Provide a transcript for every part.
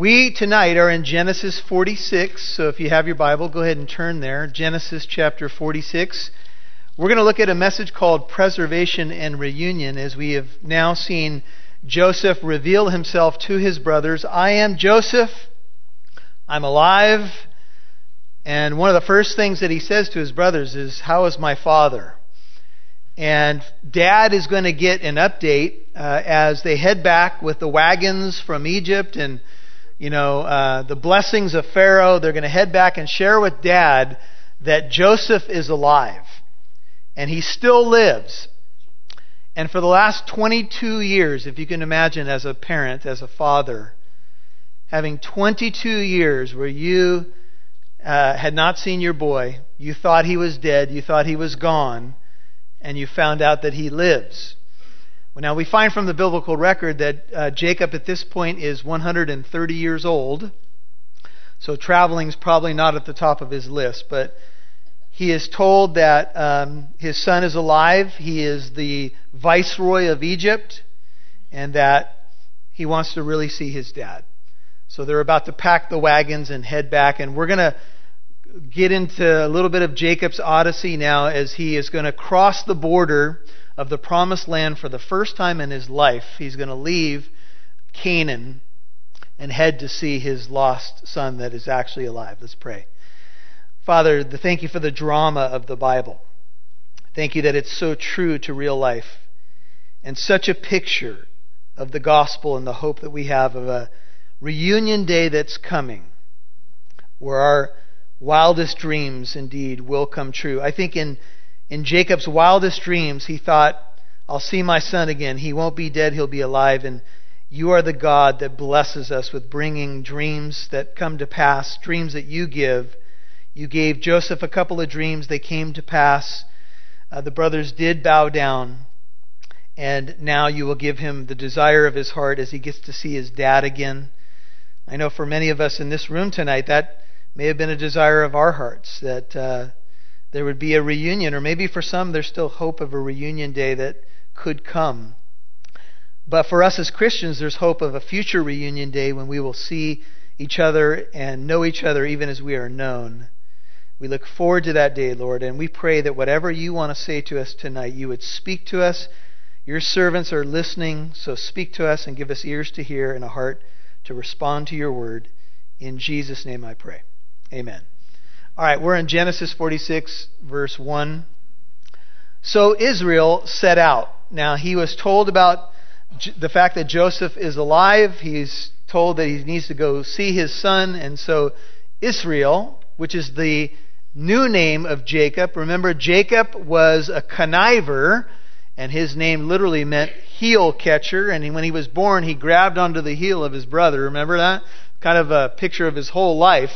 We tonight are in Genesis 46, so if you have your Bible, go ahead and turn there. Genesis chapter 46. We're going to look at a message called Preservation and Reunion as we have now seen Joseph reveal himself to his brothers. I am Joseph. I'm alive. And one of the first things that he says to his brothers is, How is my father? And dad is going to get an update uh, as they head back with the wagons from Egypt and you know, uh, the blessings of Pharaoh. They're going to head back and share with dad that Joseph is alive and he still lives. And for the last 22 years, if you can imagine as a parent, as a father, having 22 years where you uh, had not seen your boy, you thought he was dead, you thought he was gone, and you found out that he lives. Now we find from the biblical record that uh, Jacob at this point is 130 years old. So traveling is probably not at the top of his list, but he is told that um, his son is alive. He is the viceroy of Egypt, and that he wants to really see his dad. So they're about to pack the wagons and head back, and we're going to get into a little bit of Jacob's odyssey now as he is going to cross the border of the promised land for the first time in his life. He's going to leave Canaan and head to see his lost son that is actually alive. Let's pray. Father, thank you for the drama of the Bible. Thank you that it's so true to real life and such a picture of the gospel and the hope that we have of a reunion day that's coming where our wildest dreams indeed will come true. I think in in Jacob's wildest dreams, he thought, I'll see my son again. He won't be dead, he'll be alive. And you are the God that blesses us with bringing dreams that come to pass, dreams that you give. You gave Joseph a couple of dreams, they came to pass. Uh, the brothers did bow down. And now you will give him the desire of his heart as he gets to see his dad again. I know for many of us in this room tonight, that may have been a desire of our hearts that. Uh, there would be a reunion, or maybe for some there's still hope of a reunion day that could come. But for us as Christians, there's hope of a future reunion day when we will see each other and know each other even as we are known. We look forward to that day, Lord, and we pray that whatever you want to say to us tonight, you would speak to us. Your servants are listening, so speak to us and give us ears to hear and a heart to respond to your word. In Jesus' name I pray. Amen. All right, we're in Genesis 46, verse 1. So Israel set out. Now, he was told about the fact that Joseph is alive. He's told that he needs to go see his son. And so Israel, which is the new name of Jacob, remember, Jacob was a conniver, and his name literally meant heel catcher. And when he was born, he grabbed onto the heel of his brother. Remember that? Kind of a picture of his whole life.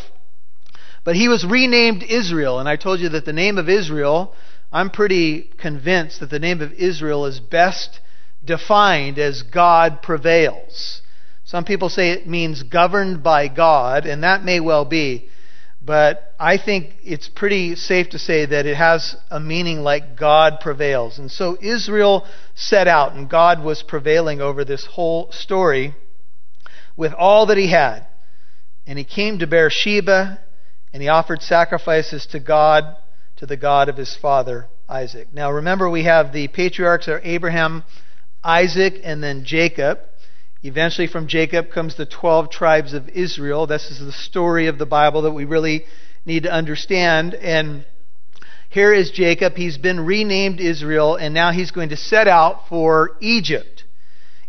But he was renamed Israel, and I told you that the name of Israel, I'm pretty convinced that the name of Israel is best defined as God prevails. Some people say it means governed by God, and that may well be. But I think it's pretty safe to say that it has a meaning like God prevails. And so Israel set out, and God was prevailing over this whole story with all that he had. And he came to Beersheba, and he offered sacrifices to God, to the God of his father Isaac. Now remember, we have the patriarchs are Abraham, Isaac, and then Jacob. Eventually, from Jacob comes the 12 tribes of Israel. This is the story of the Bible that we really need to understand. And here is Jacob. He's been renamed Israel, and now he's going to set out for Egypt.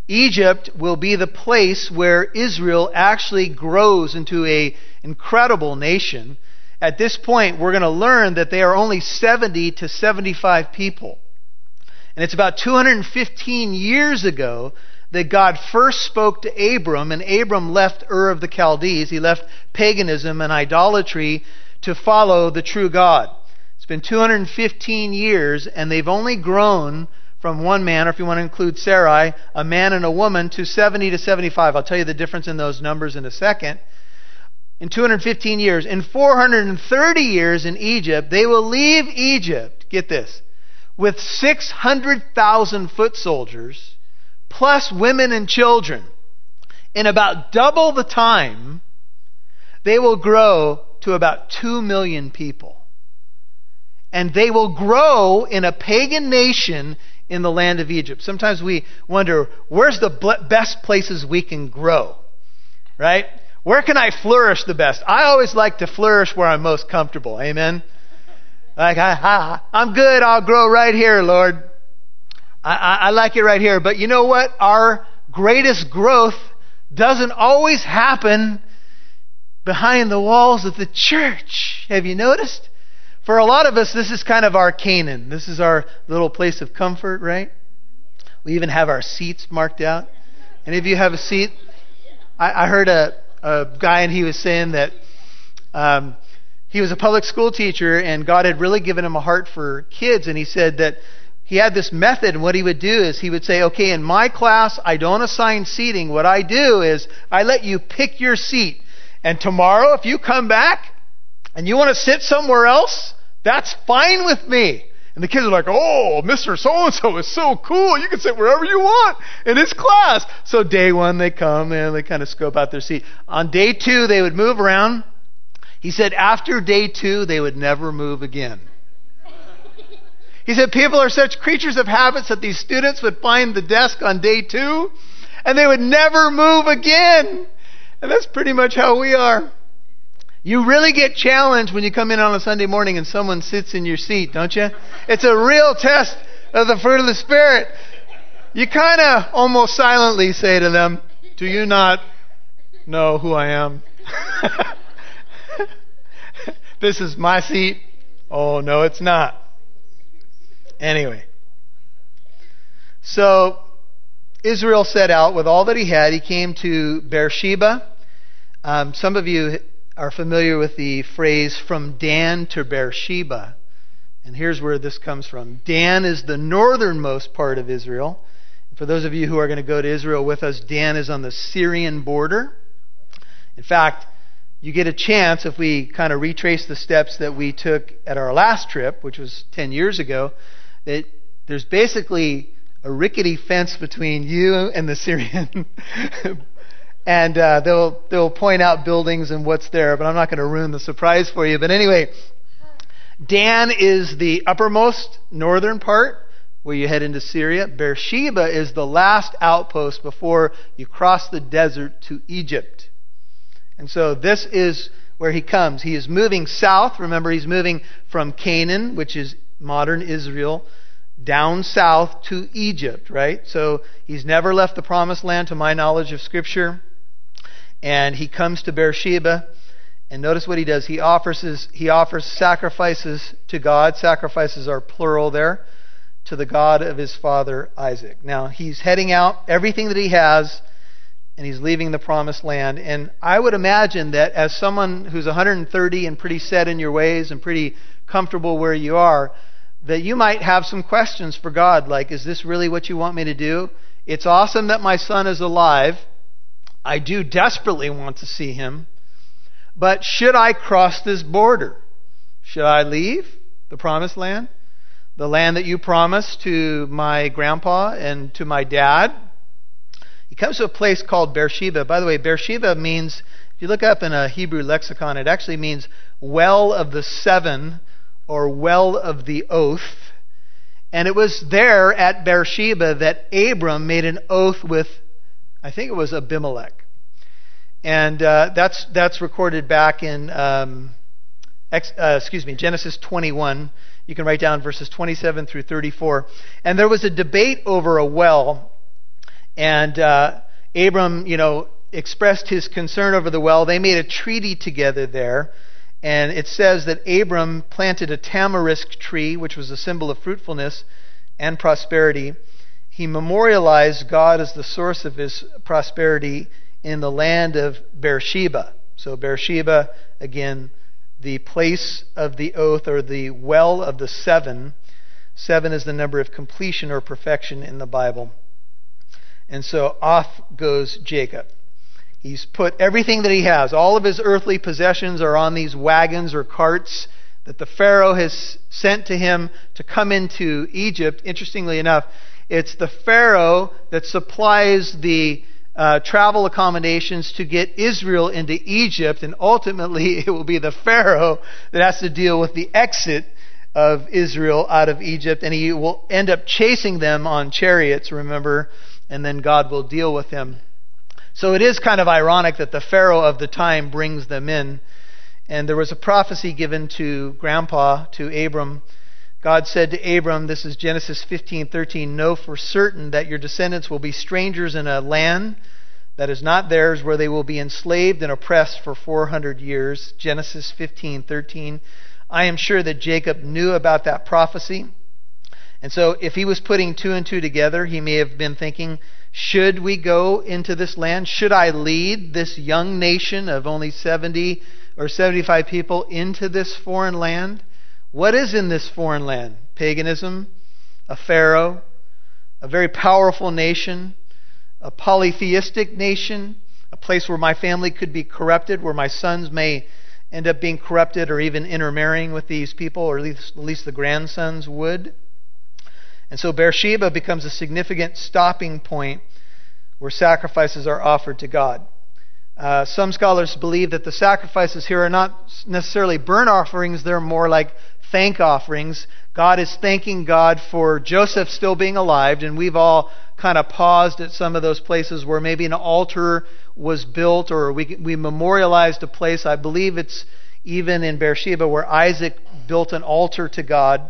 Egypt will be the place where Israel actually grows into an incredible nation. At this point, we're going to learn that they are only 70 to 75 people. And it's about 215 years ago that God first spoke to Abram, and Abram left Ur of the Chaldees. He left paganism and idolatry to follow the true God. It's been 215 years, and they've only grown from one man, or if you want to include Sarai, a man and a woman, to 70 to 75. I'll tell you the difference in those numbers in a second in 215 years. In 430 years in Egypt, they will leave Egypt, get this, with 600,000 foot soldiers, plus women and children. in about double the time, they will grow to about 2 million people. And they will grow in a pagan nation in the land of Egypt. Sometimes we wonder, where's the best places we can grow? Right? Where can I flourish the best? I always like to flourish where I'm most comfortable. Amen? Like, I, am good. I'll grow right here, Lord. I, I, I like it right here. But you know what? Our greatest growth doesn't always happen behind the walls of the church. Have you noticed? For a lot of us, this is kind of our Canaan. This is our little place of comfort, right? We even have our seats marked out. Any of you have a seat? I, I heard a, a guy and he was saying that um, he was a public school teacher and God had really given him a heart for kids. And he said that he had this method, and what he would do is he would say, Okay, in my class, I don't assign seating. What I do is I let you pick your seat. And tomorrow, if you come back and you want to sit somewhere else, that's fine with me. And the kids are like, oh, Mr. So and so is so cool. You can sit wherever you want in his class. So day one, they come and they kind of scope out their seat. On day two, they would move around. He said after day two, they would never move again. He said people are such creatures of habits that these students would find the desk on day two and they would never move again. And that's pretty much how we are. You really get challenged when you come in on a Sunday morning and someone sits in your seat, don't you? It's a real test of the fruit of the Spirit. You kind of almost silently say to them, Do you not know who I am? this is my seat. Oh, no, it's not. Anyway. So, Israel set out with all that he had. He came to Beersheba. Um, some of you are familiar with the phrase from Dan to Beersheba. And here's where this comes from. Dan is the northernmost part of Israel. For those of you who are going to go to Israel with us, Dan is on the Syrian border. In fact, you get a chance if we kind of retrace the steps that we took at our last trip, which was 10 years ago, that there's basically a rickety fence between you and the Syrian. And uh, they'll they'll point out buildings and what's there, but I'm not going to ruin the surprise for you. But anyway, Dan is the uppermost northern part where you head into Syria. Beersheba is the last outpost before you cross the desert to Egypt. And so this is where he comes. He is moving south. Remember, he's moving from Canaan, which is modern Israel, down south to Egypt, right? So he's never left the promised land to my knowledge of Scripture. And he comes to Beersheba. And notice what he does. He offers, his, he offers sacrifices to God. Sacrifices are plural there. To the God of his father Isaac. Now, he's heading out everything that he has, and he's leaving the promised land. And I would imagine that as someone who's 130 and pretty set in your ways and pretty comfortable where you are, that you might have some questions for God, like, is this really what you want me to do? It's awesome that my son is alive. I do desperately want to see him. But should I cross this border? Should I leave the promised land? The land that you promised to my grandpa and to my dad? He comes to a place called Beersheba. By the way, Beersheba means, if you look up in a Hebrew lexicon, it actually means well of the seven or well of the oath. And it was there at Beersheba that Abram made an oath with, I think it was Abimelech. And uh, that's, that's recorded back in, um, ex, uh, excuse me, Genesis 21. You can write down verses 27 through 34. And there was a debate over a well. And uh, Abram, you know, expressed his concern over the well. They made a treaty together there. And it says that Abram planted a tamarisk tree, which was a symbol of fruitfulness and prosperity. He memorialized God as the source of his prosperity in the land of Beersheba. So, Beersheba, again, the place of the oath or the well of the seven. Seven is the number of completion or perfection in the Bible. And so off goes Jacob. He's put everything that he has, all of his earthly possessions are on these wagons or carts that the Pharaoh has sent to him to come into Egypt. Interestingly enough, it's the Pharaoh that supplies the uh, travel accommodations to get Israel into Egypt, and ultimately it will be the Pharaoh that has to deal with the exit of Israel out of Egypt, and he will end up chasing them on chariots, remember, and then God will deal with him. So it is kind of ironic that the Pharaoh of the time brings them in. And there was a prophecy given to grandpa, to Abram. God said to Abram, this is Genesis 15:13, "Know for certain that your descendants will be strangers in a land that is not theirs, where they will be enslaved and oppressed for 400 years." Genesis 15:13. I am sure that Jacob knew about that prophecy. And so if he was putting two and two together, he may have been thinking, should we go into this land? Should I lead this young nation of only 70 or 75 people into this foreign land? What is in this foreign land? Paganism, a pharaoh, a very powerful nation, a polytheistic nation, a place where my family could be corrupted, where my sons may end up being corrupted or even intermarrying with these people, or at least, at least the grandsons would. And so Beersheba becomes a significant stopping point where sacrifices are offered to God. Uh, some scholars believe that the sacrifices here are not necessarily burnt offerings, they're more like thank offerings. God is thanking God for Joseph still being alive, and we've all kind of paused at some of those places where maybe an altar was built or we, we memorialized a place. I believe it's even in Beersheba where Isaac built an altar to God.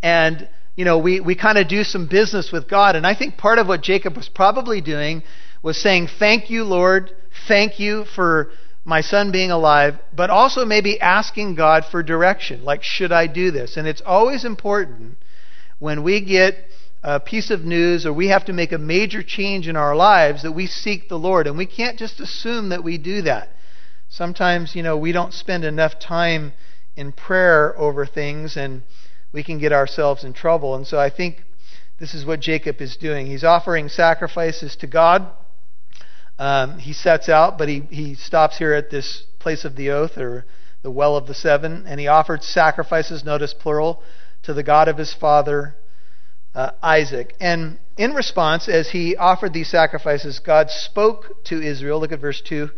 And you know, we, we kind of do some business with God. And I think part of what Jacob was probably doing was saying, Thank you, Lord. Thank you for my son being alive, but also maybe asking God for direction. Like, should I do this? And it's always important when we get a piece of news or we have to make a major change in our lives that we seek the Lord. And we can't just assume that we do that. Sometimes, you know, we don't spend enough time in prayer over things and we can get ourselves in trouble. And so I think this is what Jacob is doing. He's offering sacrifices to God. Um, he sets out, but he, he stops here at this place of the oath or the well of the seven, and he offered sacrifices, notice plural, to the God of his father uh, Isaac. And in response, as he offered these sacrifices, God spoke to Israel. Look at verse 2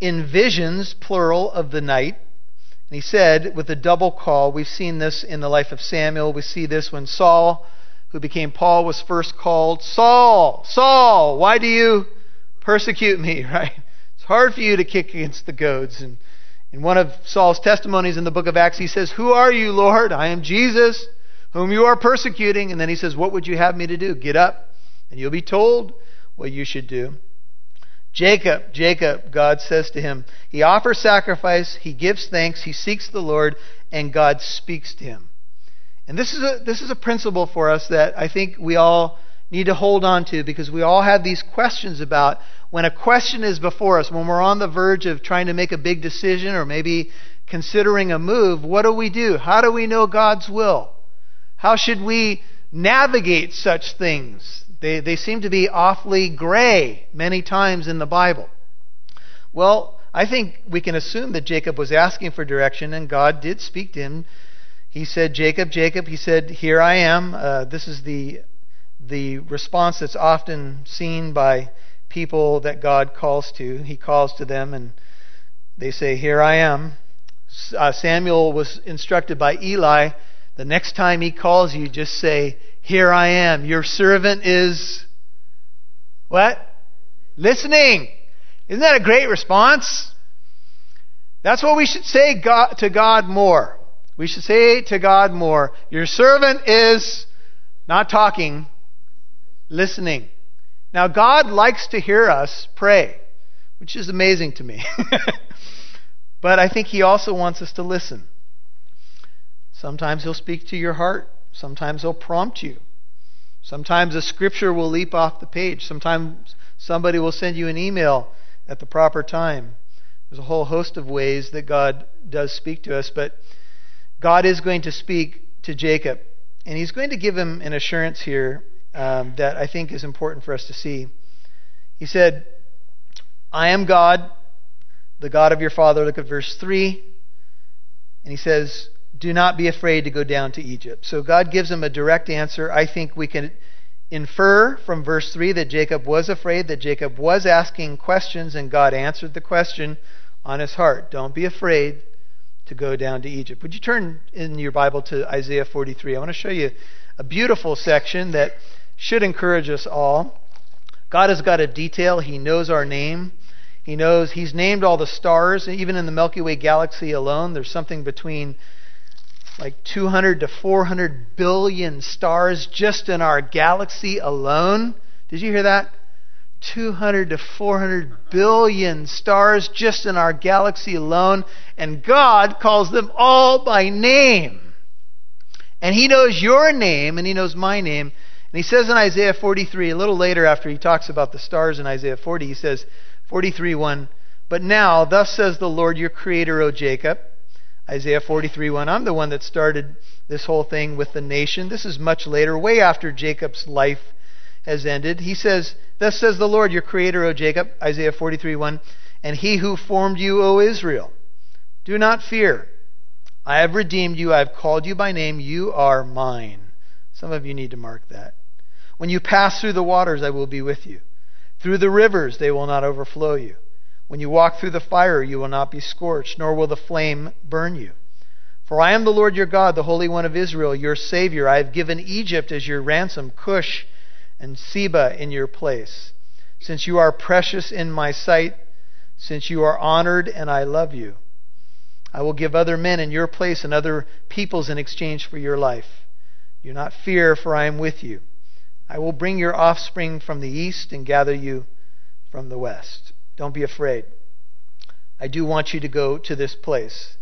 in visions, plural, of the night. And he said, with a double call, we've seen this in the life of Samuel. We see this when Saul, who became Paul, was first called Saul, Saul, why do you persecute me? Right? It's hard for you to kick against the goads. And in one of Saul's testimonies in the book of Acts, he says, Who are you, Lord? I am Jesus, whom you are persecuting. And then he says, What would you have me to do? Get up, and you'll be told what you should do. Jacob, Jacob, God says to him, he offers sacrifice, he gives thanks, he seeks the Lord, and God speaks to him. And this is a, this is a principle for us that I think we all need to hold on to because we all have these questions about when a question is before us, when we're on the verge of trying to make a big decision or maybe considering a move, what do we do? How do we know God's will? How should we navigate such things? They, they seem to be awfully gray many times in the Bible. Well, I think we can assume that Jacob was asking for direction, and God did speak to him. He said, Jacob, Jacob, he said, Here I am. Uh, this is the, the response that's often seen by people that God calls to. He calls to them, and they say, Here I am. Uh, Samuel was instructed by Eli the next time he calls you, just say, here I am. Your servant is what? Listening. Isn't that a great response? That's what we should say God, to God more. We should say to God more, Your servant is not talking, listening. Now, God likes to hear us pray, which is amazing to me. but I think He also wants us to listen. Sometimes He'll speak to your heart. Sometimes He'll prompt you. Sometimes a scripture will leap off the page. Sometimes somebody will send you an email at the proper time. There's a whole host of ways that God does speak to us, but God is going to speak to Jacob, and He's going to give him an assurance here um, that I think is important for us to see. He said, I am God, the God of your father. Look at verse 3. And he says, do not be afraid to go down to Egypt. So God gives him a direct answer. I think we can infer from verse 3 that Jacob was afraid, that Jacob was asking questions, and God answered the question on his heart. Don't be afraid to go down to Egypt. Would you turn in your Bible to Isaiah 43? I want to show you a beautiful section that should encourage us all. God has got a detail, He knows our name. He knows He's named all the stars, even in the Milky Way galaxy alone, there's something between like 200 to 400 billion stars just in our galaxy alone. Did you hear that? 200 to 400 billion stars just in our galaxy alone, and God calls them all by name. And He knows your name, and He knows my name. And He says in Isaiah 43, a little later after He talks about the stars in Isaiah 40, He says, 43 1, But now, thus says the Lord your Creator, O Jacob, Isaiah 43 1. I'm the one that started this whole thing with the nation. This is much later, way after Jacob's life has ended. He says, Thus says the Lord, your creator, O Jacob, Isaiah 43 1, and he who formed you, O Israel. Do not fear. I have redeemed you. I have called you by name. You are mine. Some of you need to mark that. When you pass through the waters, I will be with you. Through the rivers, they will not overflow you. When you walk through the fire, you will not be scorched, nor will the flame burn you. For I am the Lord your God, the Holy One of Israel, your Savior. I have given Egypt as your ransom, Cush and Seba in your place. Since you are precious in my sight, since you are honored and I love you, I will give other men in your place and other peoples in exchange for your life. Do not fear, for I am with you. I will bring your offspring from the east and gather you from the west. Don't be afraid. I do want you to go to this place.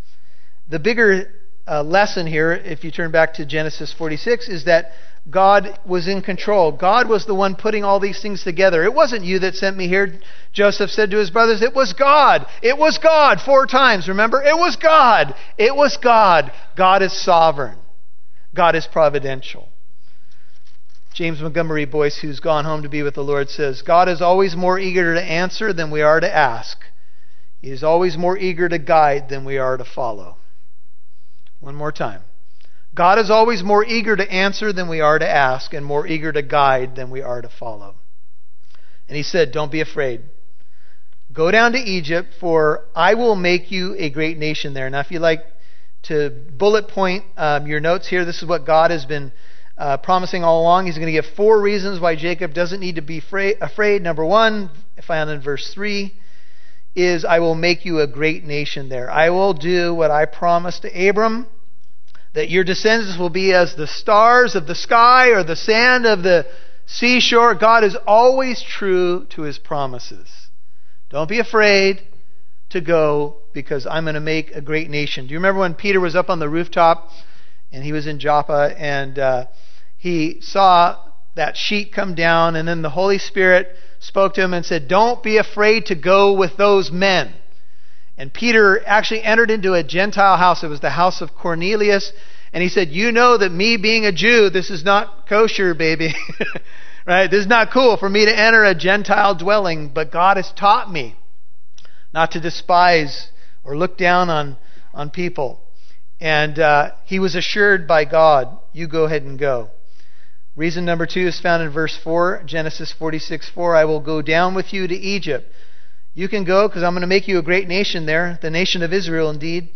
The bigger uh, lesson here, if you turn back to Genesis 46, is that God was in control. God was the one putting all these things together. It wasn't you that sent me here. Joseph said to his brothers, It was God. It was God. Four times, remember? It was God. It was God. God is sovereign, God is providential. James Montgomery Boice, who's gone home to be with the Lord, says, God is always more eager to answer than we are to ask. He is always more eager to guide than we are to follow. One more time. God is always more eager to answer than we are to ask, and more eager to guide than we are to follow. And he said, Don't be afraid. Go down to Egypt, for I will make you a great nation there. Now, if you like to bullet point um, your notes here, this is what God has been uh, promising all along. He's going to give four reasons why Jacob doesn't need to be afraid. Number one, found in verse 3, is I will make you a great nation there. I will do what I promised to Abram, that your descendants will be as the stars of the sky or the sand of the seashore. God is always true to his promises. Don't be afraid to go because I'm going to make a great nation. Do you remember when Peter was up on the rooftop and he was in Joppa and uh, he saw that sheet come down, and then the Holy Spirit spoke to him and said, Don't be afraid to go with those men. And Peter actually entered into a Gentile house. It was the house of Cornelius. And he said, You know that me being a Jew, this is not kosher, baby. right? This is not cool for me to enter a Gentile dwelling, but God has taught me not to despise or look down on, on people. And uh, he was assured by God, You go ahead and go. Reason number two is found in verse 4, Genesis 46 4. I will go down with you to Egypt. You can go because I'm going to make you a great nation there, the nation of Israel indeed.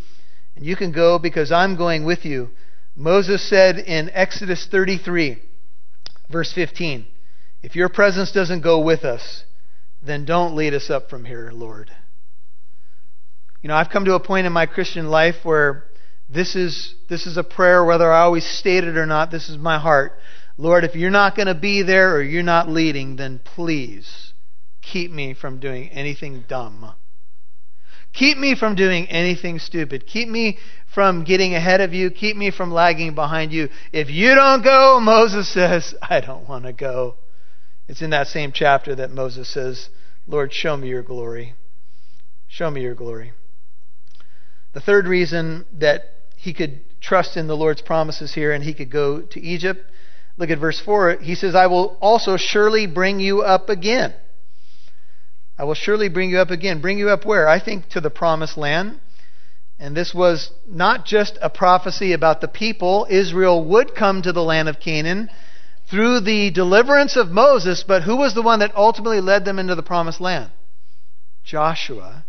And you can go because I'm going with you. Moses said in Exodus 33, verse 15, If your presence doesn't go with us, then don't lead us up from here, Lord. You know, I've come to a point in my Christian life where this is, this is a prayer, whether I always state it or not, this is my heart. Lord, if you're not going to be there or you're not leading, then please keep me from doing anything dumb. Keep me from doing anything stupid. Keep me from getting ahead of you. Keep me from lagging behind you. If you don't go, Moses says, I don't want to go. It's in that same chapter that Moses says, Lord, show me your glory. Show me your glory. The third reason that he could trust in the Lord's promises here and he could go to Egypt Look at verse 4. He says, I will also surely bring you up again. I will surely bring you up again. Bring you up where? I think to the promised land. And this was not just a prophecy about the people. Israel would come to the land of Canaan through the deliverance of Moses, but who was the one that ultimately led them into the promised land? Joshua.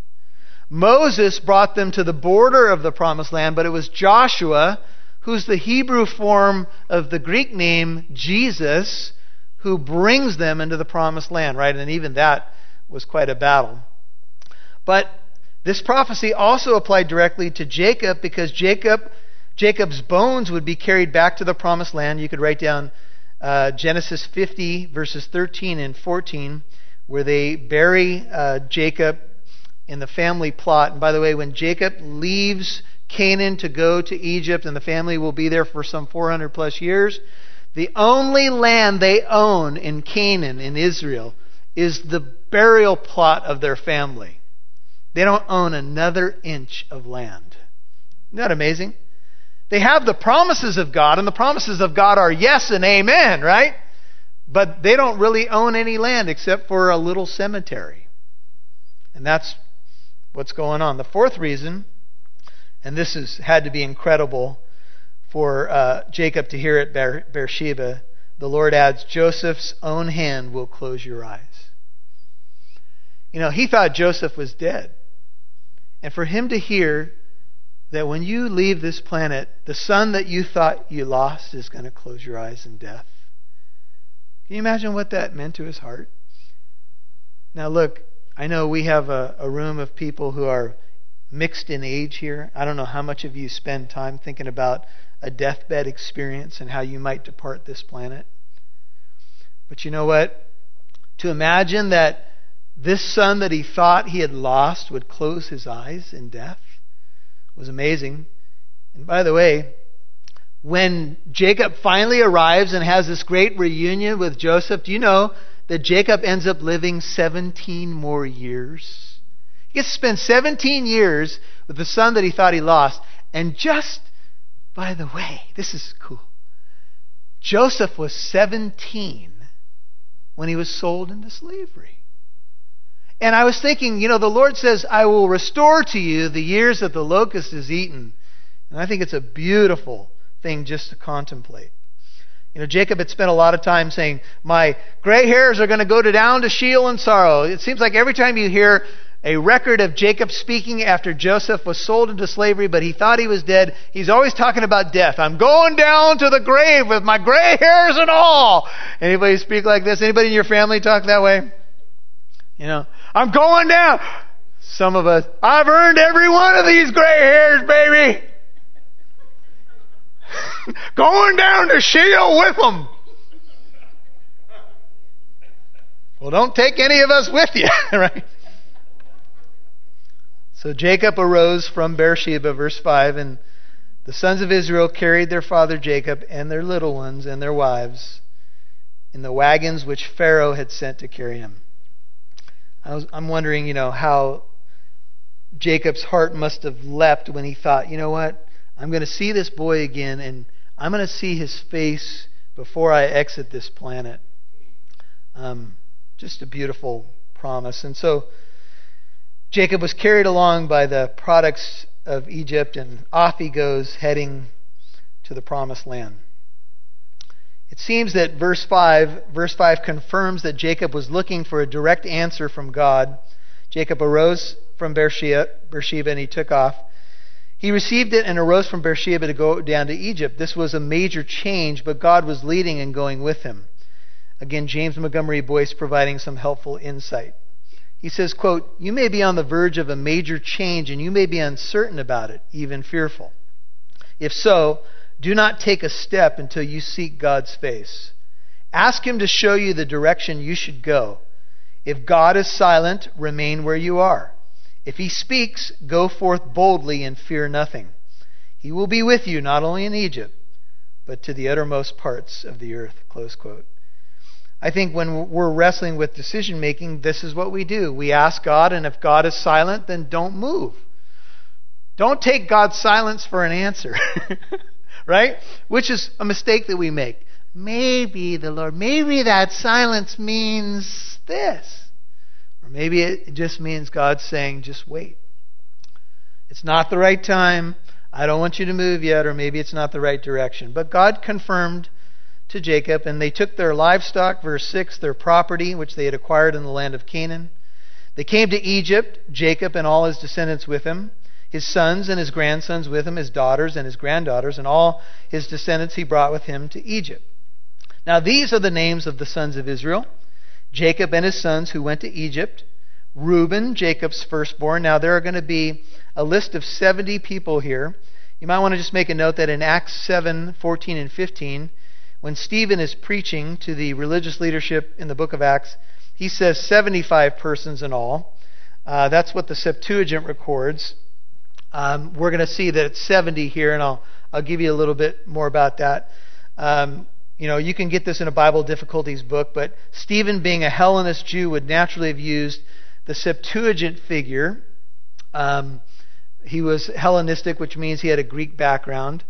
Moses brought them to the border of the promised land, but it was Joshua, who's the Hebrew form of the Greek name Jesus, who brings them into the promised land, right? And even that was quite a battle. But this prophecy also applied directly to Jacob because Jacob Jacob's bones would be carried back to the promised land. You could write down uh, Genesis 50, verses 13 and 14, where they bury uh, Jacob in the family plot. And by the way, when Jacob leaves Canaan to go to Egypt, and the family will be there for some 400 plus years, the only land they own in Canaan, in Israel, is the burial plot of their family. They don't own another inch of land. Isn't that amazing? They have the promises of God, and the promises of God are yes and amen, right? But they don't really own any land except for a little cemetery. And that's what's going on. The fourth reason, and this has had to be incredible for uh, Jacob to hear at Beer- Beersheba. the Lord adds, Joseph's own hand will close your eyes. You know, he thought Joseph was dead. And for him to hear that when you leave this planet, the son that you thought you lost is going to close your eyes in death. Can you imagine what that meant to his heart? Now, look, I know we have a, a room of people who are mixed in age here. I don't know how much of you spend time thinking about a deathbed experience and how you might depart this planet. But you know what? To imagine that this son that he thought he had lost would close his eyes in death was amazing. And by the way, when Jacob finally arrives and has this great reunion with Joseph, do you know that Jacob ends up living 17 more years? He gets to spend 17 years with the son that he thought he lost. And just, by the way, this is cool. Joseph was 17 when he was sold into slavery. And I was thinking, you know, the Lord says, I will restore to you the years that the locust has eaten. And I think it's a beautiful thing just to contemplate. You know, Jacob had spent a lot of time saying, My gray hairs are going to go down to Sheol and sorrow. It seems like every time you hear a record of Jacob speaking after Joseph was sold into slavery, but he thought he was dead, he's always talking about death. I'm going down to the grave with my gray hairs and all. Anybody speak like this? Anybody in your family talk that way? You know, I'm going down. Some of us, I've earned every one of these gray hairs, baby. going down to Sheol with them. Well, don't take any of us with you, right? So Jacob arose from Beersheba, verse 5, and the sons of Israel carried their father Jacob and their little ones and their wives in the wagons which Pharaoh had sent to carry him. I was, I'm wondering, you know, how Jacob's heart must have leapt when he thought, you know what? I'm going to see this boy again, and I'm going to see his face before I exit this planet. Um, just a beautiful promise. And so Jacob was carried along by the products of Egypt, and off he goes, heading to the promised land. It seems that verse 5, verse 5 confirms that Jacob was looking for a direct answer from God. Jacob arose from Beersheba, Beersheba and he took off. He received it and arose from Beersheba to go down to Egypt. This was a major change, but God was leading and going with him. Again, James Montgomery Boice providing some helpful insight. He says, quote, You may be on the verge of a major change and you may be uncertain about it, even fearful. If so, do not take a step until you seek God's face. Ask Him to show you the direction you should go. If God is silent, remain where you are. If He speaks, go forth boldly and fear nothing. He will be with you not only in Egypt, but to the uttermost parts of the earth. Close quote. I think when we're wrestling with decision making, this is what we do. We ask God, and if God is silent, then don't move. Don't take God's silence for an answer. right? Which is a mistake that we make. Maybe the Lord, maybe that silence means this. Or maybe it just means God saying, just wait. It's not the right time. I don't want you to move yet, or maybe it's not the right direction. But God confirmed to Jacob, and they took their livestock, verse 6, their property, which they had acquired in the land of Canaan. They came to Egypt, Jacob and all his descendants with him, his sons and his grandsons with him, his daughters and his granddaughters, and all his descendants he brought with him to Egypt. Now these are the names of the sons of Israel Jacob and his sons who went to Egypt. Reuben, Jacob's firstborn. Now there are going to be a list of 70 people here. You might want to just make a note that in Acts 7 14 and 15, when Stephen is preaching to the religious leadership in the book of Acts, he says 75 persons in all. Uh, that's what the Septuagint records. Um, we're going to see that it's 70 here, and I'll, I'll give you a little bit more about that. Um, you know, you can get this in a Bible difficulties book, but Stephen, being a Hellenist Jew, would naturally have used the Septuagint figure. Um, he was Hellenistic, which means he had a Greek background.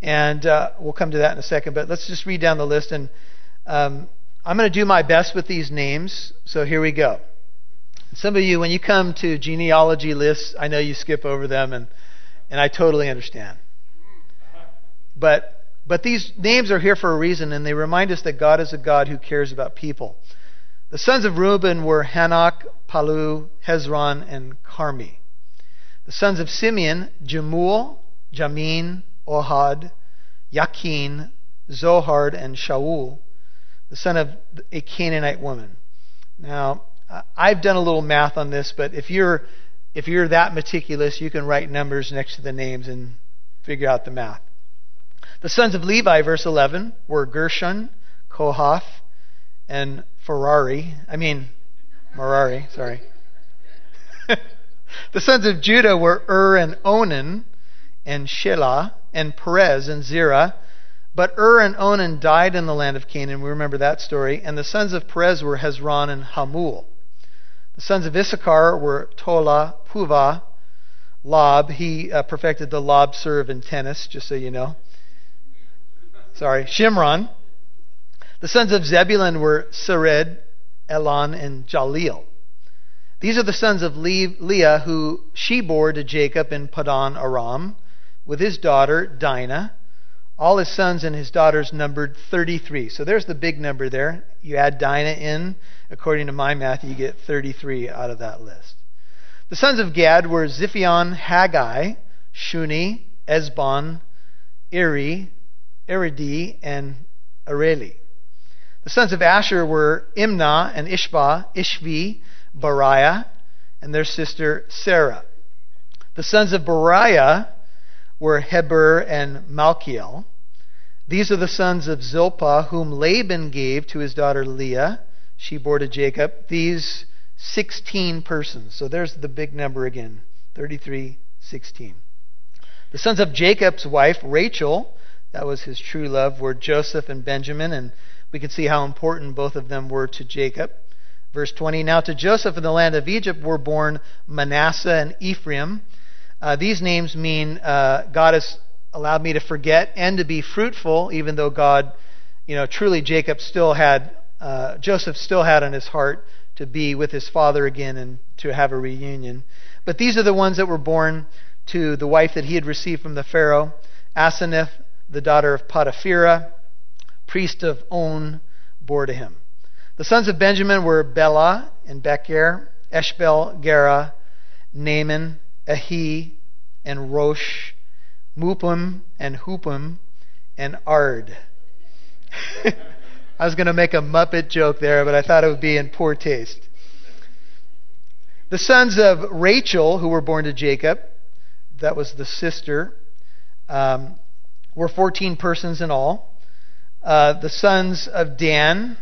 And uh, we'll come to that in a second, but let's just read down the list. And um, I'm going to do my best with these names, so here we go. Some of you, when you come to genealogy lists, I know you skip over them, and, and I totally understand. But, but these names are here for a reason, and they remind us that God is a God who cares about people. The sons of Reuben were Hanoch, Palu, Hezron, and Carmi. The sons of Simeon, Jemuel, Jamin, Ohad, Yakin, Zohar, and Shaul, the son of a Canaanite woman. Now, I've done a little math on this, but if you're if you're that meticulous, you can write numbers next to the names and figure out the math. The sons of Levi, verse 11, were Gershon, Kohath, and Ferrari. I mean, Merari, sorry. The sons of Judah were Ur and Onan, and Shelah, and Perez and Zerah. But Ur and Onan died in the land of Canaan. We remember that story. And the sons of Perez were Hezron and Hamul. The sons of Issachar were Tola, Puvah, Lob. He uh, perfected the lob serve in tennis, just so you know. Sorry. Shimron. The sons of Zebulun were Sered, Elon, and Jaleel. These are the sons of Leah who she bore to Jacob in Padan Aram with his daughter Dinah. All his sons and his daughters numbered 33. So there's the big number there. You add Dinah in, according to my math, you get 33 out of that list. The sons of Gad were Ziphion, Haggai, Shuni, Esbon, Eri, Eridi, and Areli. The sons of Asher were Imnah and Ishba, Ishvi, Beriah, and their sister Sarah. The sons of Beriah were Heber and Malchiel. These are the sons of Zilpah, whom Laban gave to his daughter Leah. She bore to Jacob. These 16 persons. So there's the big number again 33, 16. The sons of Jacob's wife, Rachel, that was his true love, were Joseph and Benjamin, and we can see how important both of them were to Jacob. Verse 20 Now to Joseph in the land of Egypt were born Manasseh and Ephraim. Uh, these names mean uh, God has allowed me to forget and to be fruitful, even though God, you know, truly Jacob still had, uh, Joseph still had on his heart to be with his father again and to have a reunion. But these are the ones that were born to the wife that he had received from the Pharaoh Asenath, the daughter of Potipherah, priest of On, bore to him. The sons of Benjamin were Bela and Becher, Eshbel, Gera, Naaman, Ahi, and Rosh, Mupim and Hupim, and Ard. I was going to make a Muppet joke there, but I thought it would be in poor taste. The sons of Rachel, who were born to Jacob, that was the sister, um, were 14 persons in all. Uh, the sons of Dan,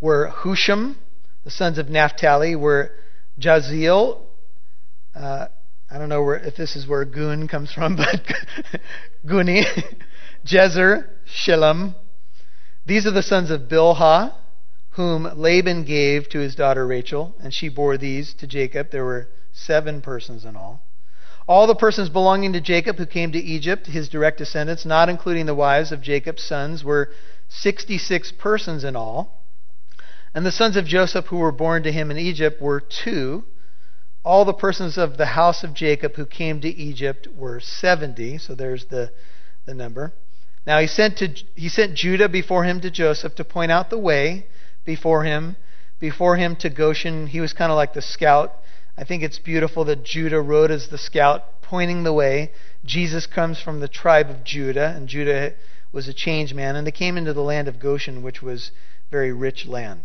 were Husham. The sons of Naphtali were Jaziel. Uh, I don't know where, if this is where Gun comes from, but Guni, Jezer, Shillam. These are the sons of Bilhah, whom Laban gave to his daughter Rachel, and she bore these to Jacob. There were seven persons in all. All the persons belonging to Jacob who came to Egypt, his direct descendants, not including the wives of Jacob's sons, were 66 persons in all. And the sons of Joseph who were born to him in Egypt were two. All the persons of the house of Jacob who came to Egypt were 70. So there's the, the number. Now he sent to he sent Judah before him to Joseph to point out the way before him, before him to Goshen. He was kind of like the scout. I think it's beautiful that Judah rode as the scout, pointing the way. Jesus comes from the tribe of Judah, and Judah was a changed man, and they came into the land of Goshen, which was very rich land.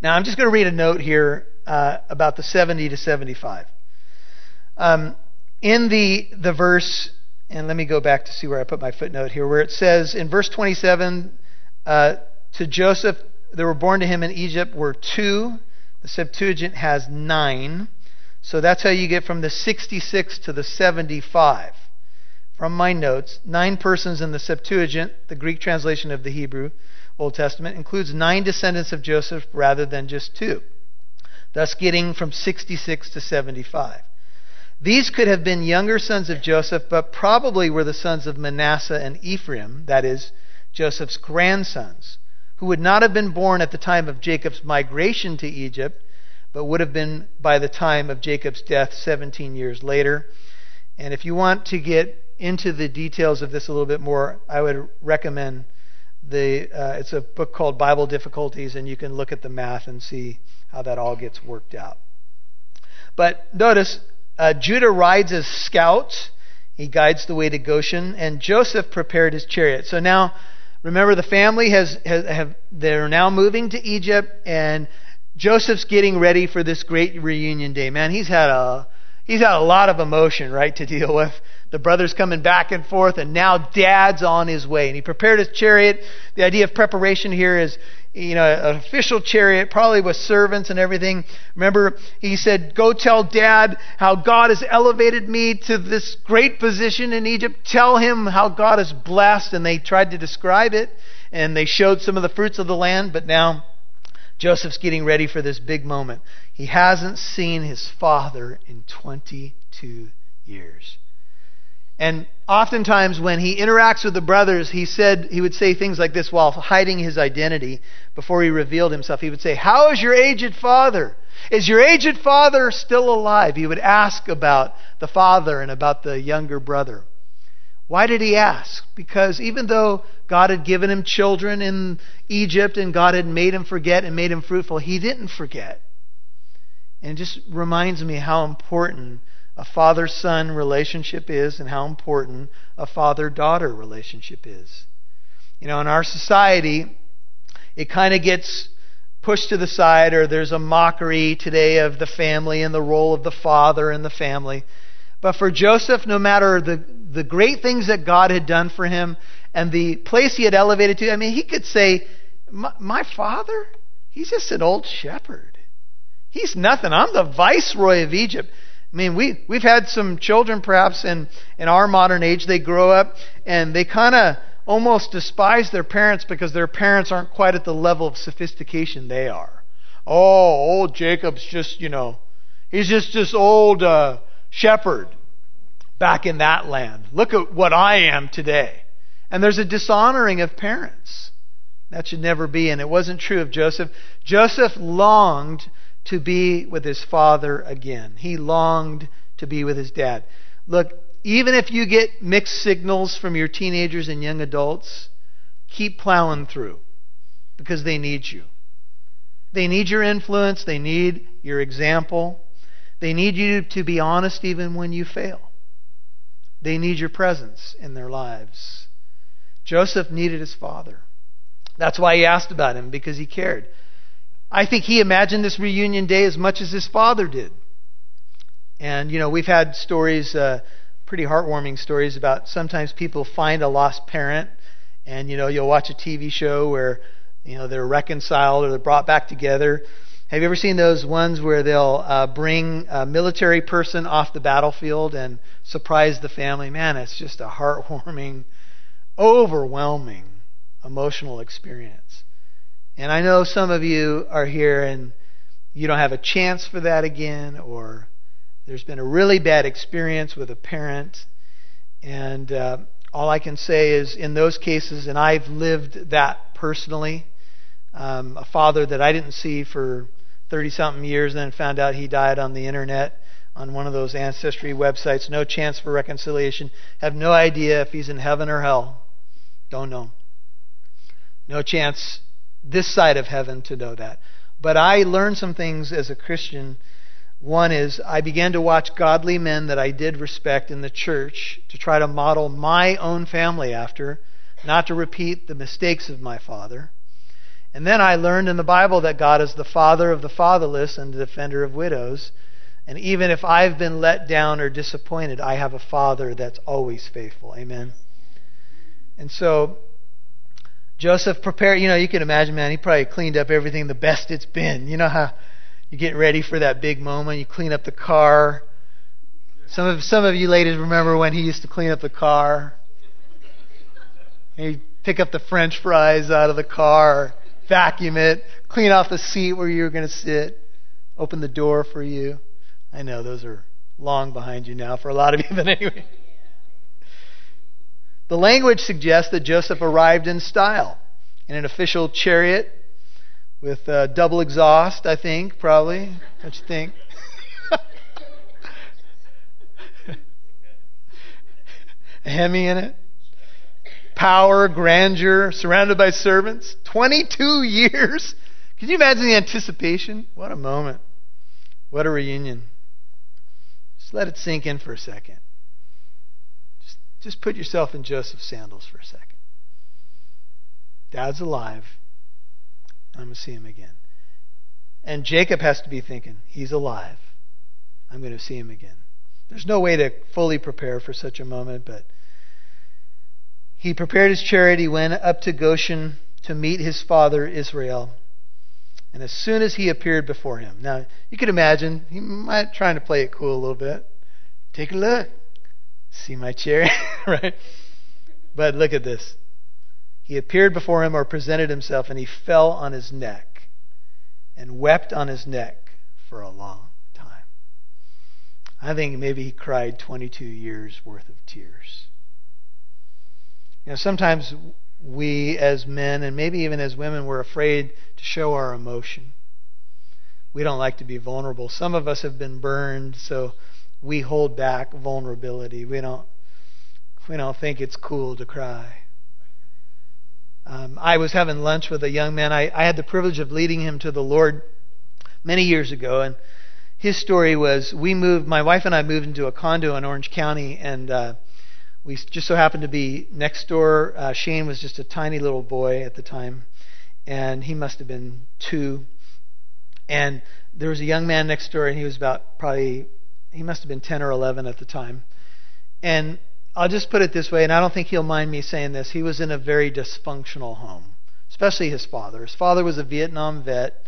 Now I'm just going to read a note here uh, about the 70 to 75. Um, in the the verse and let me go back to see where I put my footnote here, where it says in verse 27 uh, to Joseph, there were born to him in Egypt were two. The Septuagint has nine. So that's how you get from the 66 to the 75. From my notes, nine persons in the Septuagint, the Greek translation of the Hebrew Old Testament, includes nine descendants of Joseph rather than just two, thus getting from 66 to 75. These could have been younger sons of Joseph, but probably were the sons of Manasseh and Ephraim, that is, Joseph's grandsons, who would not have been born at the time of Jacob's migration to Egypt, but would have been by the time of Jacob's death 17 years later. And if you want to get into the details of this a little bit more, I would recommend the. Uh, it's a book called Bible Difficulties, and you can look at the math and see how that all gets worked out. But notice uh, Judah rides as scouts. He guides the way to Goshen, and Joseph prepared his chariot. So now, remember, the family has, has have they're now moving to Egypt, and Joseph's getting ready for this great reunion day. Man, he's had a he's had a lot of emotion, right, to deal with. The brothers coming back and forth, and now dad's on his way. And he prepared his chariot. The idea of preparation here is you know, an official chariot, probably with servants and everything. Remember, he said, Go tell dad how God has elevated me to this great position in Egypt. Tell him how God is blessed. And they tried to describe it, and they showed some of the fruits of the land, but now Joseph's getting ready for this big moment. He hasn't seen his father in 22 years. And oftentimes when he interacts with the brothers, he said he would say things like this while hiding his identity before he revealed himself. He would say, "How is your aged father? Is your aged father still alive?" He would ask about the father and about the younger brother. Why did he ask? Because even though God had given him children in Egypt and God had made him forget and made him fruitful, he didn't forget. And it just reminds me how important a father son relationship is and how important a father daughter relationship is. You know, in our society, it kind of gets pushed to the side, or there's a mockery today of the family and the role of the father in the family. But for Joseph, no matter the, the great things that God had done for him and the place he had elevated to, I mean, he could say, My, father? He's just an old shepherd. He's nothing. I'm the viceroy of Egypt. I mean, we, we've had some children perhaps in, in our modern age, they grow up and they kind of almost despise their parents because their parents aren't quite at the level of sophistication they are. Oh, old Jacob's just, you know, he's just this old uh, shepherd back in that land. Look at what I am today. And there's a dishonoring of parents. That should never be, and it wasn't true of Joseph. Joseph longed to be with his father again. He longed to be with his dad. Look, even if you get mixed signals from your teenagers and young adults, keep plowing through because they need you. They need your influence, they need your example. They need you to be honest even when you fail. They need your presence in their lives. Joseph needed his father. That's why he asked about him, because he cared. I think he imagined this reunion day as much as his father did. And, you know, we've had stories, uh, pretty heartwarming stories about sometimes people find a lost parent, and, you know, you'll watch a TV show where, you know, they're reconciled or they're brought back together. Have you ever seen those ones where they'll uh, bring a military person off the battlefield and surprise the family? Man, it's just a heartwarming, overwhelming emotional experience. And I know some of you are here and you don't have a chance for that again, or there's been a really bad experience with a parent. And uh, all I can say is, in those cases, and I've lived that personally, um, a father that I didn't see for 30 something years, and then found out he died on the internet on one of those ancestry websites. No chance for reconciliation. Have no idea if he's in heaven or hell. Don't know. No chance this side of heaven to know that. But I learned some things as a Christian. One is I began to watch godly men that I did respect in the church to try to model my own family after, not to repeat the mistakes of my father. And then I learned in the Bible that God is the father of the fatherless and the defender of widows. And even if I've been let down or disappointed, I have a father that's always faithful. Amen. And so Joseph prepared, you know, you can imagine, man, he probably cleaned up everything the best it's been. You know how you get ready for that big moment, you clean up the car. Some of some of you ladies remember when he used to clean up the car. He'd pick up the french fries out of the car, vacuum it, clean off the seat where you were going to sit, open the door for you. I know those are long behind you now for a lot of you, but anyway. The language suggests that Joseph arrived in style in an official chariot with uh, double exhaust, I think, probably. Don't you think? a Hemi in it. Power, grandeur, surrounded by servants. 22 years. Can you imagine the anticipation? What a moment. What a reunion. Just let it sink in for a second. Just just put yourself in Joseph's sandals for a second. Dad's alive. I'm going to see him again. And Jacob has to be thinking, he's alive. I'm going to see him again. There's no way to fully prepare for such a moment, but he prepared his chariot. He went up to Goshen to meet his father Israel. And as soon as he appeared before him, now you could imagine he might trying to play it cool a little bit. Take a look. See my chariot, right? But look at this. He appeared before him or presented himself, and he fell on his neck and wept on his neck for a long time. I think maybe he cried 22 years worth of tears. You know, sometimes we as men, and maybe even as women, we're afraid to show our emotion. We don't like to be vulnerable. Some of us have been burned, so we hold back vulnerability. We don't we don't think it's cool to cry. Um, I was having lunch with a young man. I, I had the privilege of leading him to the Lord many years ago, and his story was we moved. My wife and I moved into a condo in Orange County, and uh, we just so happened to be next door. Uh, Shane was just a tiny little boy at the time, and he must have been two. And there was a young man next door, and he was about probably he must have been 10 or 11 at the time. And I'll just put it this way, and I don't think he'll mind me saying this. He was in a very dysfunctional home, especially his father. His father was a Vietnam vet.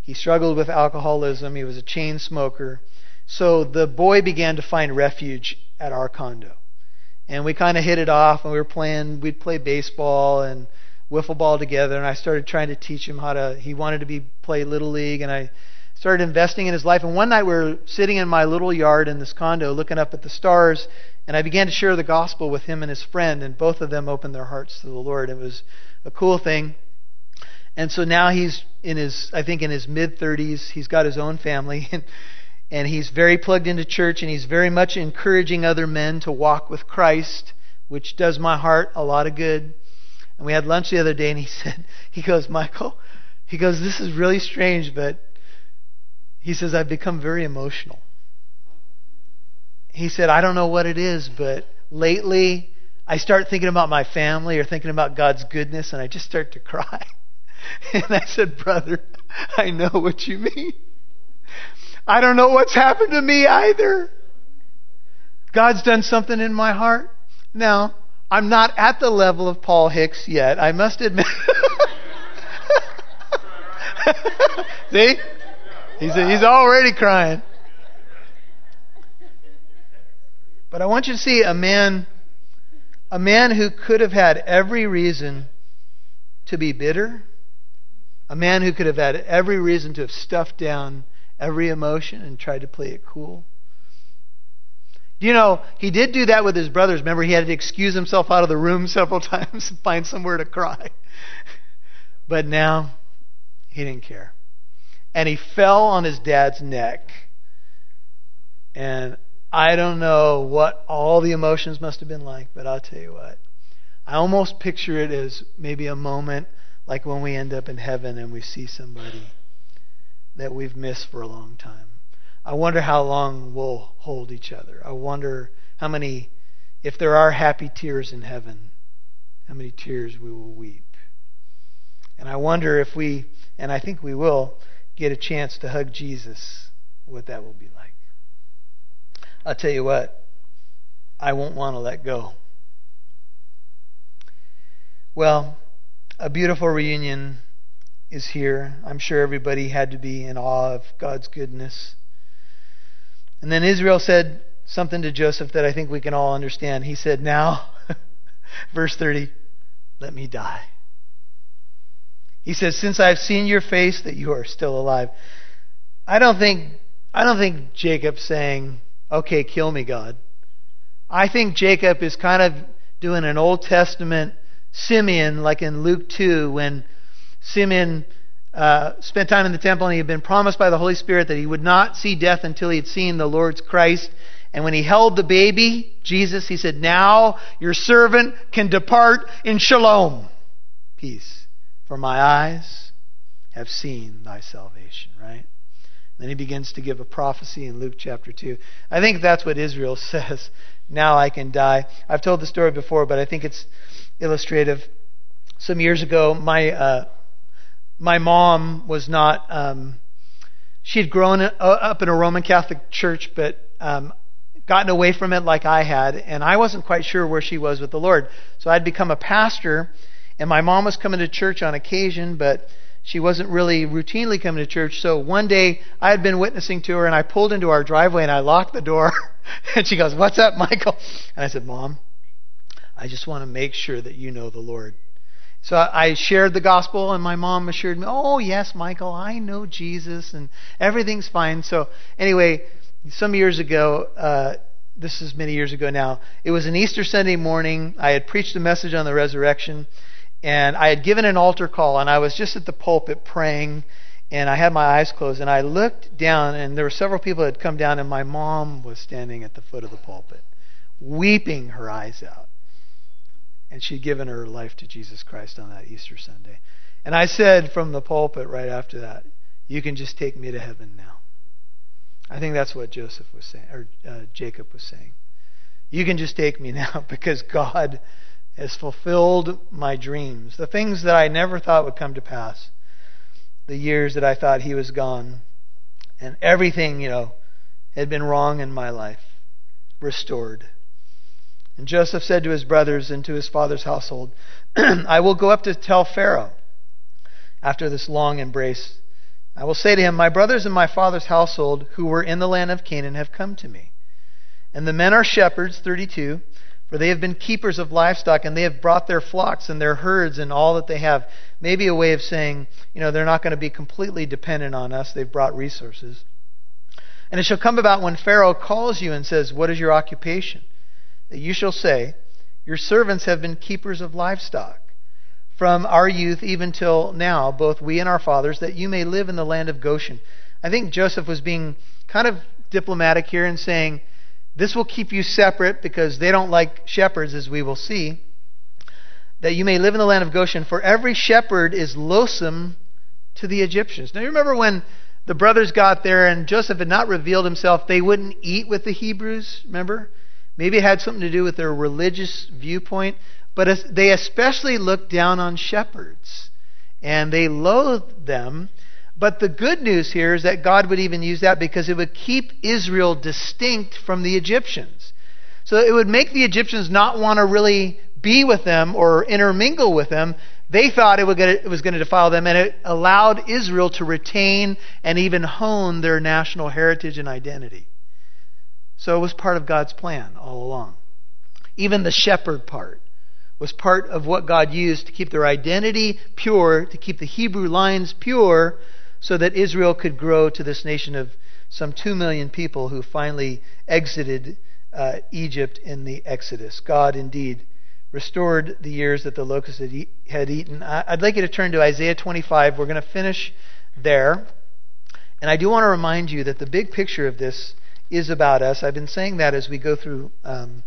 He struggled with alcoholism. He was a chain smoker. So the boy began to find refuge at our condo. And we kind of hit it off, and we were playing, we'd play baseball and wiffle ball together, and I started trying to teach him how to, he wanted to be play Little League, and I started investing in his life. And one night we were sitting in my little yard in this condo looking up at the stars, and I began to share the gospel with him and his friend, and both of them opened their hearts to the Lord. It was a cool thing. And so now he's in his, I think, in his mid 30s. He's got his own family, and, and he's very plugged into church, and he's very much encouraging other men to walk with Christ, which does my heart a lot of good. And we had lunch the other day, and he said, he goes, Michael, he goes, this is really strange, but he says, I've become very emotional. He said, I don't know what it is, but lately I start thinking about my family or thinking about God's goodness, and I just start to cry. And I said, Brother, I know what you mean. I don't know what's happened to me either. God's done something in my heart. Now, I'm not at the level of Paul Hicks yet, I must admit. See? He's, he's already crying. But I want you to see a man, a man who could have had every reason to be bitter, a man who could have had every reason to have stuffed down every emotion and tried to play it cool. You know, he did do that with his brothers. Remember, he had to excuse himself out of the room several times and find somewhere to cry. But now, he didn't care and he fell on his dad's neck. And I don't know what all the emotions must have been like, but I'll tell you what. I almost picture it as maybe a moment like when we end up in heaven and we see somebody that we've missed for a long time. I wonder how long we'll hold each other. I wonder how many, if there are happy tears in heaven, how many tears we will weep. And I wonder if we, and I think we will, get a chance to hug Jesus, what that will be like. I'll tell you what, I won't want to let go. Well, a beautiful reunion is here. I'm sure everybody had to be in awe of God's goodness. And then Israel said something to Joseph that I think we can all understand. He said, Now, verse 30, let me die. He says, Since I've seen your face, that you are still alive. I don't think I don't think Jacob's saying, Okay, kill me, God. I think Jacob is kind of doing an Old Testament Simeon, like in Luke 2, when Simeon uh, spent time in the temple and he had been promised by the Holy Spirit that he would not see death until he had seen the Lord's Christ. And when he held the baby, Jesus, he said, Now your servant can depart in shalom. Peace. For my eyes have seen thy salvation, right? Then he begins to give a prophecy in Luke chapter 2. I think that's what Israel says. Now I can die. I've told the story before, but I think it's illustrative. Some years ago, my uh, my mom was not. Um, she had grown up in a Roman Catholic church, but um, gotten away from it like I had, and I wasn't quite sure where she was with the Lord. So I'd become a pastor, and my mom was coming to church on occasion, but she wasn't really routinely coming to church. So one day I had been witnessing to her, and I pulled into our driveway and I locked the door. and she goes, "What's up, Michael?" And I said, "Mom, I just want to make sure that you know the Lord." So I shared the gospel, and my mom assured me, "Oh yes, Michael, I know Jesus, and everything's fine." So anyway, some years ago, uh, this is many years ago now. It was an Easter Sunday morning. I had preached a message on the resurrection and I had given an altar call, and I was just at the pulpit praying, and I had my eyes closed, and I looked down, and there were several people that had come down, and my mom was standing at the foot of the pulpit, weeping her eyes out. And she'd given her life to Jesus Christ on that Easter Sunday. And I said from the pulpit right after that, You can just take me to heaven now. I think that's what Joseph was saying, or uh, Jacob was saying. You can just take me now because God has fulfilled my dreams, the things that I never thought would come to pass, the years that I thought he was gone, and everything, you know, had been wrong in my life, restored. And Joseph said to his brothers and to his father's household, I will go up to tell Pharaoh after this long embrace. I will say to him, My brothers and my father's household who were in the land of Canaan have come to me. And the men are shepherds, 32 for they have been keepers of livestock, and they have brought their flocks and their herds and all that they have. Maybe a way of saying, you know, they're not going to be completely dependent on us. They've brought resources. And it shall come about when Pharaoh calls you and says, What is your occupation? That you shall say, Your servants have been keepers of livestock. From our youth even till now, both we and our fathers, that you may live in the land of Goshen. I think Joseph was being kind of diplomatic here and saying, this will keep you separate because they don't like shepherds, as we will see. That you may live in the land of Goshen, for every shepherd is loathsome to the Egyptians. Now, you remember when the brothers got there and Joseph had not revealed himself, they wouldn't eat with the Hebrews, remember? Maybe it had something to do with their religious viewpoint, but they especially looked down on shepherds and they loathed them but the good news here is that God would even use that because it would keep Israel distinct from the Egyptians. So it would make the Egyptians not want to really be with them or intermingle with them. They thought it, was going to defile them, and it allowed Israel to retain and even hone their national heritage and identity. So it was part of God's plan all along. Even the shepherd part was part of what God used to keep their identity pure, to keep the Hebrew lines pure, so that Israel could grow to this nation of some 2 million people who finally exited uh, Egypt in the Exodus. God indeed restored the years that the locusts had, had eaten. I'd like you to turn to Isaiah 25. We're going to finish there. And I do want to remind you that the big picture of this is about us. I've been saying that as we go through um,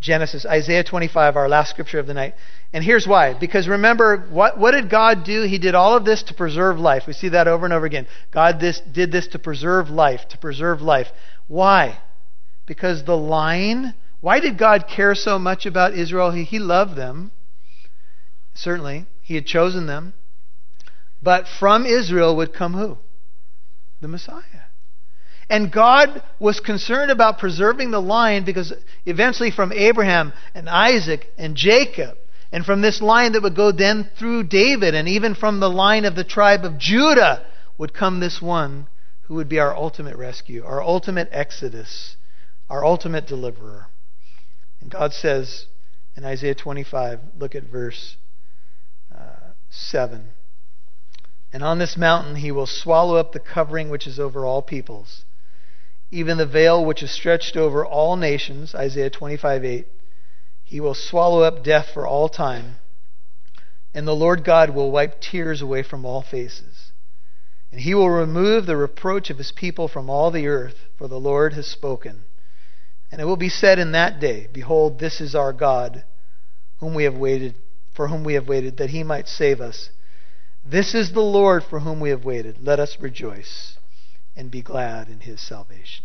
Genesis, Isaiah 25, our last scripture of the night. And here's why. Because remember, what, what did God do? He did all of this to preserve life. We see that over and over again. God this, did this to preserve life, to preserve life. Why? Because the line, why did God care so much about Israel? He, he loved them. Certainly. He had chosen them. But from Israel would come who? The Messiah. And God was concerned about preserving the line because eventually from Abraham and Isaac and Jacob, and from this line that would go then through David, and even from the line of the tribe of Judah, would come this one who would be our ultimate rescue, our ultimate exodus, our ultimate deliverer. And God says in Isaiah 25, look at verse uh, 7. And on this mountain he will swallow up the covering which is over all peoples even the veil which is stretched over all nations, Isaiah 25 8. He will swallow up death for all time, and the Lord God will wipe tears away from all faces. And he will remove the reproach of his people from all the earth, for the Lord has spoken. And it will be said in that day, Behold, this is our God, whom we have waited, for whom we have waited, that he might save us. This is the Lord for whom we have waited. Let us rejoice and be glad in his salvation.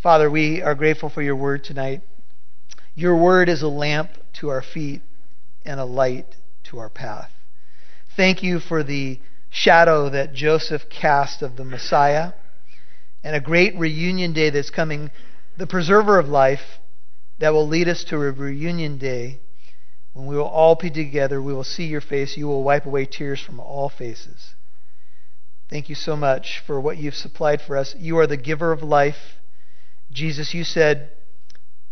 Father, we are grateful for your word tonight. Your word is a lamp to our feet and a light to our path. Thank you for the shadow that Joseph cast of the Messiah and a great reunion day that's coming, the preserver of life that will lead us to a reunion day when we will all be together. We will see your face. You will wipe away tears from all faces. Thank you so much for what you've supplied for us. You are the giver of life. Jesus, you said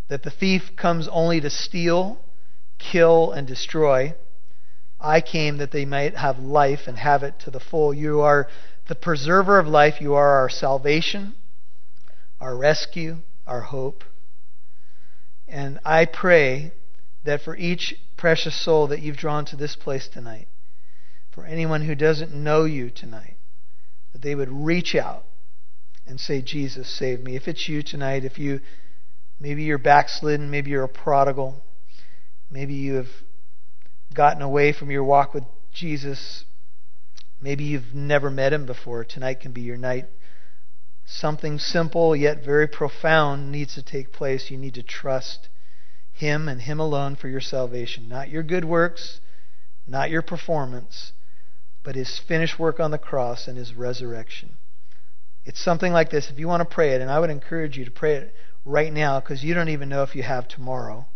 that the thief comes only to steal, kill, and destroy. I came that they might have life and have it to the full. You are the preserver of life. You are our salvation, our rescue, our hope. And I pray that for each precious soul that you've drawn to this place tonight, for anyone who doesn't know you tonight, that they would reach out and say, Jesus, save me. If it's you tonight, if you maybe you're backslidden, maybe you're a prodigal, maybe you have gotten away from your walk with Jesus, maybe you've never met him before, tonight can be your night. Something simple yet very profound needs to take place. You need to trust him and him alone for your salvation, not your good works, not your performance but his finished work on the cross and his resurrection. It's something like this. If you want to pray it, and I would encourage you to pray it right now because you don't even know if you have tomorrow.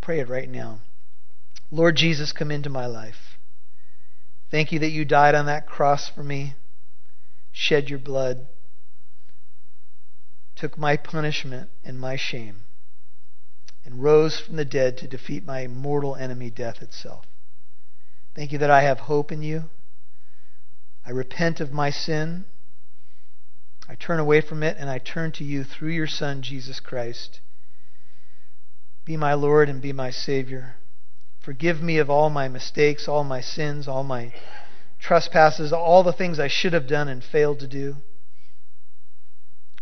Pray it right now. Lord Jesus, come into my life. Thank you that you died on that cross for me, shed your blood, took my punishment and my shame, and rose from the dead to defeat my mortal enemy, death itself. Thank you that I have hope in you. I repent of my sin. I turn away from it and I turn to you through your Son, Jesus Christ. Be my Lord and be my Savior. Forgive me of all my mistakes, all my sins, all my trespasses, all the things I should have done and failed to do.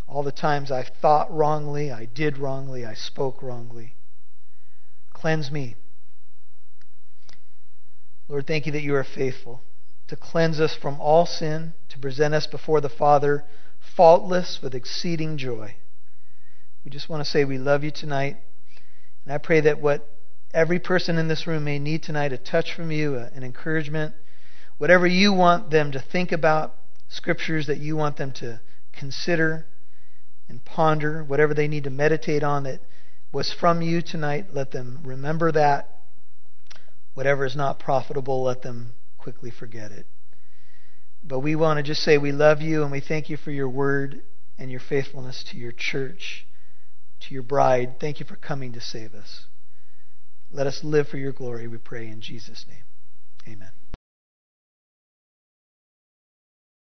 All the times I thought wrongly, I did wrongly, I spoke wrongly. Cleanse me Lord, thank you that you are faithful to cleanse us from all sin, to present us before the Father faultless with exceeding joy. We just want to say we love you tonight. And I pray that what every person in this room may need tonight a touch from you, an encouragement, whatever you want them to think about, scriptures that you want them to consider and ponder, whatever they need to meditate on that was from you tonight, let them remember that Whatever is not profitable, let them quickly forget it. But we want to just say we love you and we thank you for your word and your faithfulness to your church, to your bride. Thank you for coming to save us. Let us live for your glory, we pray in Jesus' name. Amen.